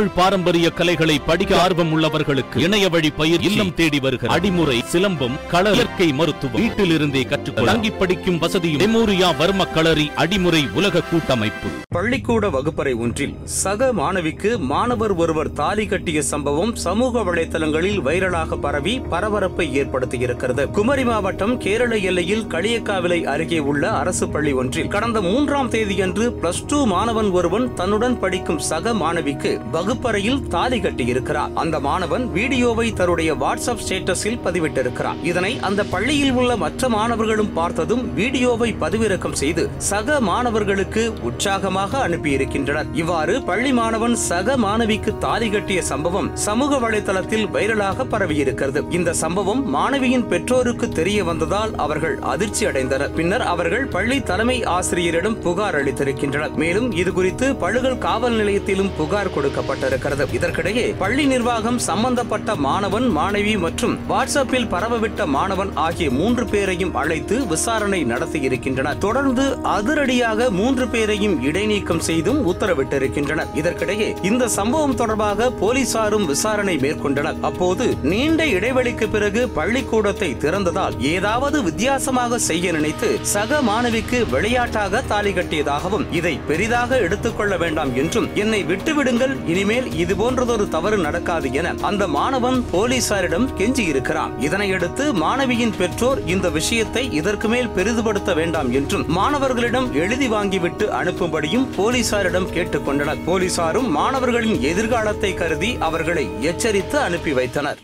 தமிழ் பாரம்பரிய கலைகளை படிக்க ஆர்வம் உள்ளவர்களுக்கு இணைய வழி பயிர் இல்லம் தேடி வருகிற அடிமுறை சிலம்பம் கள இயற்கை மருத்துவம். வீட்டில் இருந்தே கற்றுக்கொள்ள தங்கி படிக்கும் வசதியும் மெமோரியா வர்ம களரி அடிமுறை உலக கூட்டமைப்பு. பள்ளிக்கூட வகுப்பறை ஒன்றில் சக மாணவிக்கு மாணவர் ஒருவர் தாலி கட்டிய சம்பவம் சமூக வலைதளங்களில் வைரலாக பரவி பரபரப்பை ஏற்படுத்தியிருக்கிறது குமரி மாவட்டம் கேரள எல்லையில் களியக்காவிலை அருகே உள்ள அரசு பள்ளி ஒன்றில் கடந்த மூன்றாம் தேதியன்று பிளஸ் டூ மாணவன் ஒருவன் தன்னுடன் படிக்கும் சக மாணவிக்கு வகு வகுப்பறையில் தாலி கட்டியிருக்கிறார். அந்த மாணவன் வீடியோவை தன்னுடைய வாட்ஸ்அப் ஸ்டேட்டஸில் பதிவிட்டிருக்கிறார் இதனை அந்த பள்ளியில் உள்ள மற்ற மாணவர்களும் பார்த்ததும் வீடியோவை பதிவிறக்கம் செய்து சக மாணவர்களுக்கு உற்சாகமாக அனுப்பியிருக்கின்றனர். இவ்வாறு பள்ளி மாணவன் சக மாணவிக்கு தாலி கட்டிய சம்பவம் சமூக வலைதளத்தில் வைரலாக பரவியிருக்கிறது. இந்த சம்பவம் மாணவியின் பெற்றோருக்கு தெரிய வந்ததால் அவர்கள் அதிர்ச்சி அடைந்தனர். பின்னர் அவர்கள் பள்ளி தலைமை ஆசிரியரிடம் புகார் அளித்திருக்கின்றனர். மேலும் இதுகுறித்து பழுகல் காவல் நிலையத்திலும் புகார் கொடுக்கப்பட்டிருக்கிறது இதற்கிடையே பள்ளி நிர்வாகம் சம்பந்தப்பட்ட மாணவன் மாணவி மற்றும் வாட்ஸ்அப்பில் பரவவிட்ட மாணவன் ஆகிய மூன்று பேரையும் அழைத்து விசாரணை நடத்தி இருக்கின்றனர் தொடர்ந்து அதிரடியாக மூன்று பேரையும் இடைநீக்கம் செய்தும் உத்தரவிட்டிருக்கின்றனர். இதற்கிடையே இந்த சம்பவம் தொடர்பாக போலீசாரும் விசாரணை மேற்கொண்டனர். அப்போது நீண்ட இடைவெளிக்கு பிறகு பள்ளிக்கூடத்தை திறந்ததால் ஏதாவது வித்தியாசமாக செய்ய நினைத்து சக மாணவிக்கு விளையாட்டாக தாலி கட்டியதாகவும் இதை பெரிதாக எடுத்துக்கொள்ள வேண்டாம் என்றும் என்னை விட்டுவிடுங்கள் இனி இனிமேல் இது போன்றதொரு தவறு நடக்காது என அந்த மாணவன் போலீசாரிடம் கெஞ்சியிருக்கிறான். இதனையடுத்து மாணவியின் பெற்றோர் இந்த விஷயத்தை இதற்கு மேல் பெரிதுபடுத்த வேண்டாம் என்றும் மாணவர்களிடம் எழுதி வாங்கிவிட்டு அனுப்பும்படியும் போலீசாரிடம் கேட்டுக்கொண்டனர். போலீசாரும் மாணவர்களின் எதிர்காலத்தை கருதி அவர்களை எச்சரித்து அனுப்பி வைத்தனர்.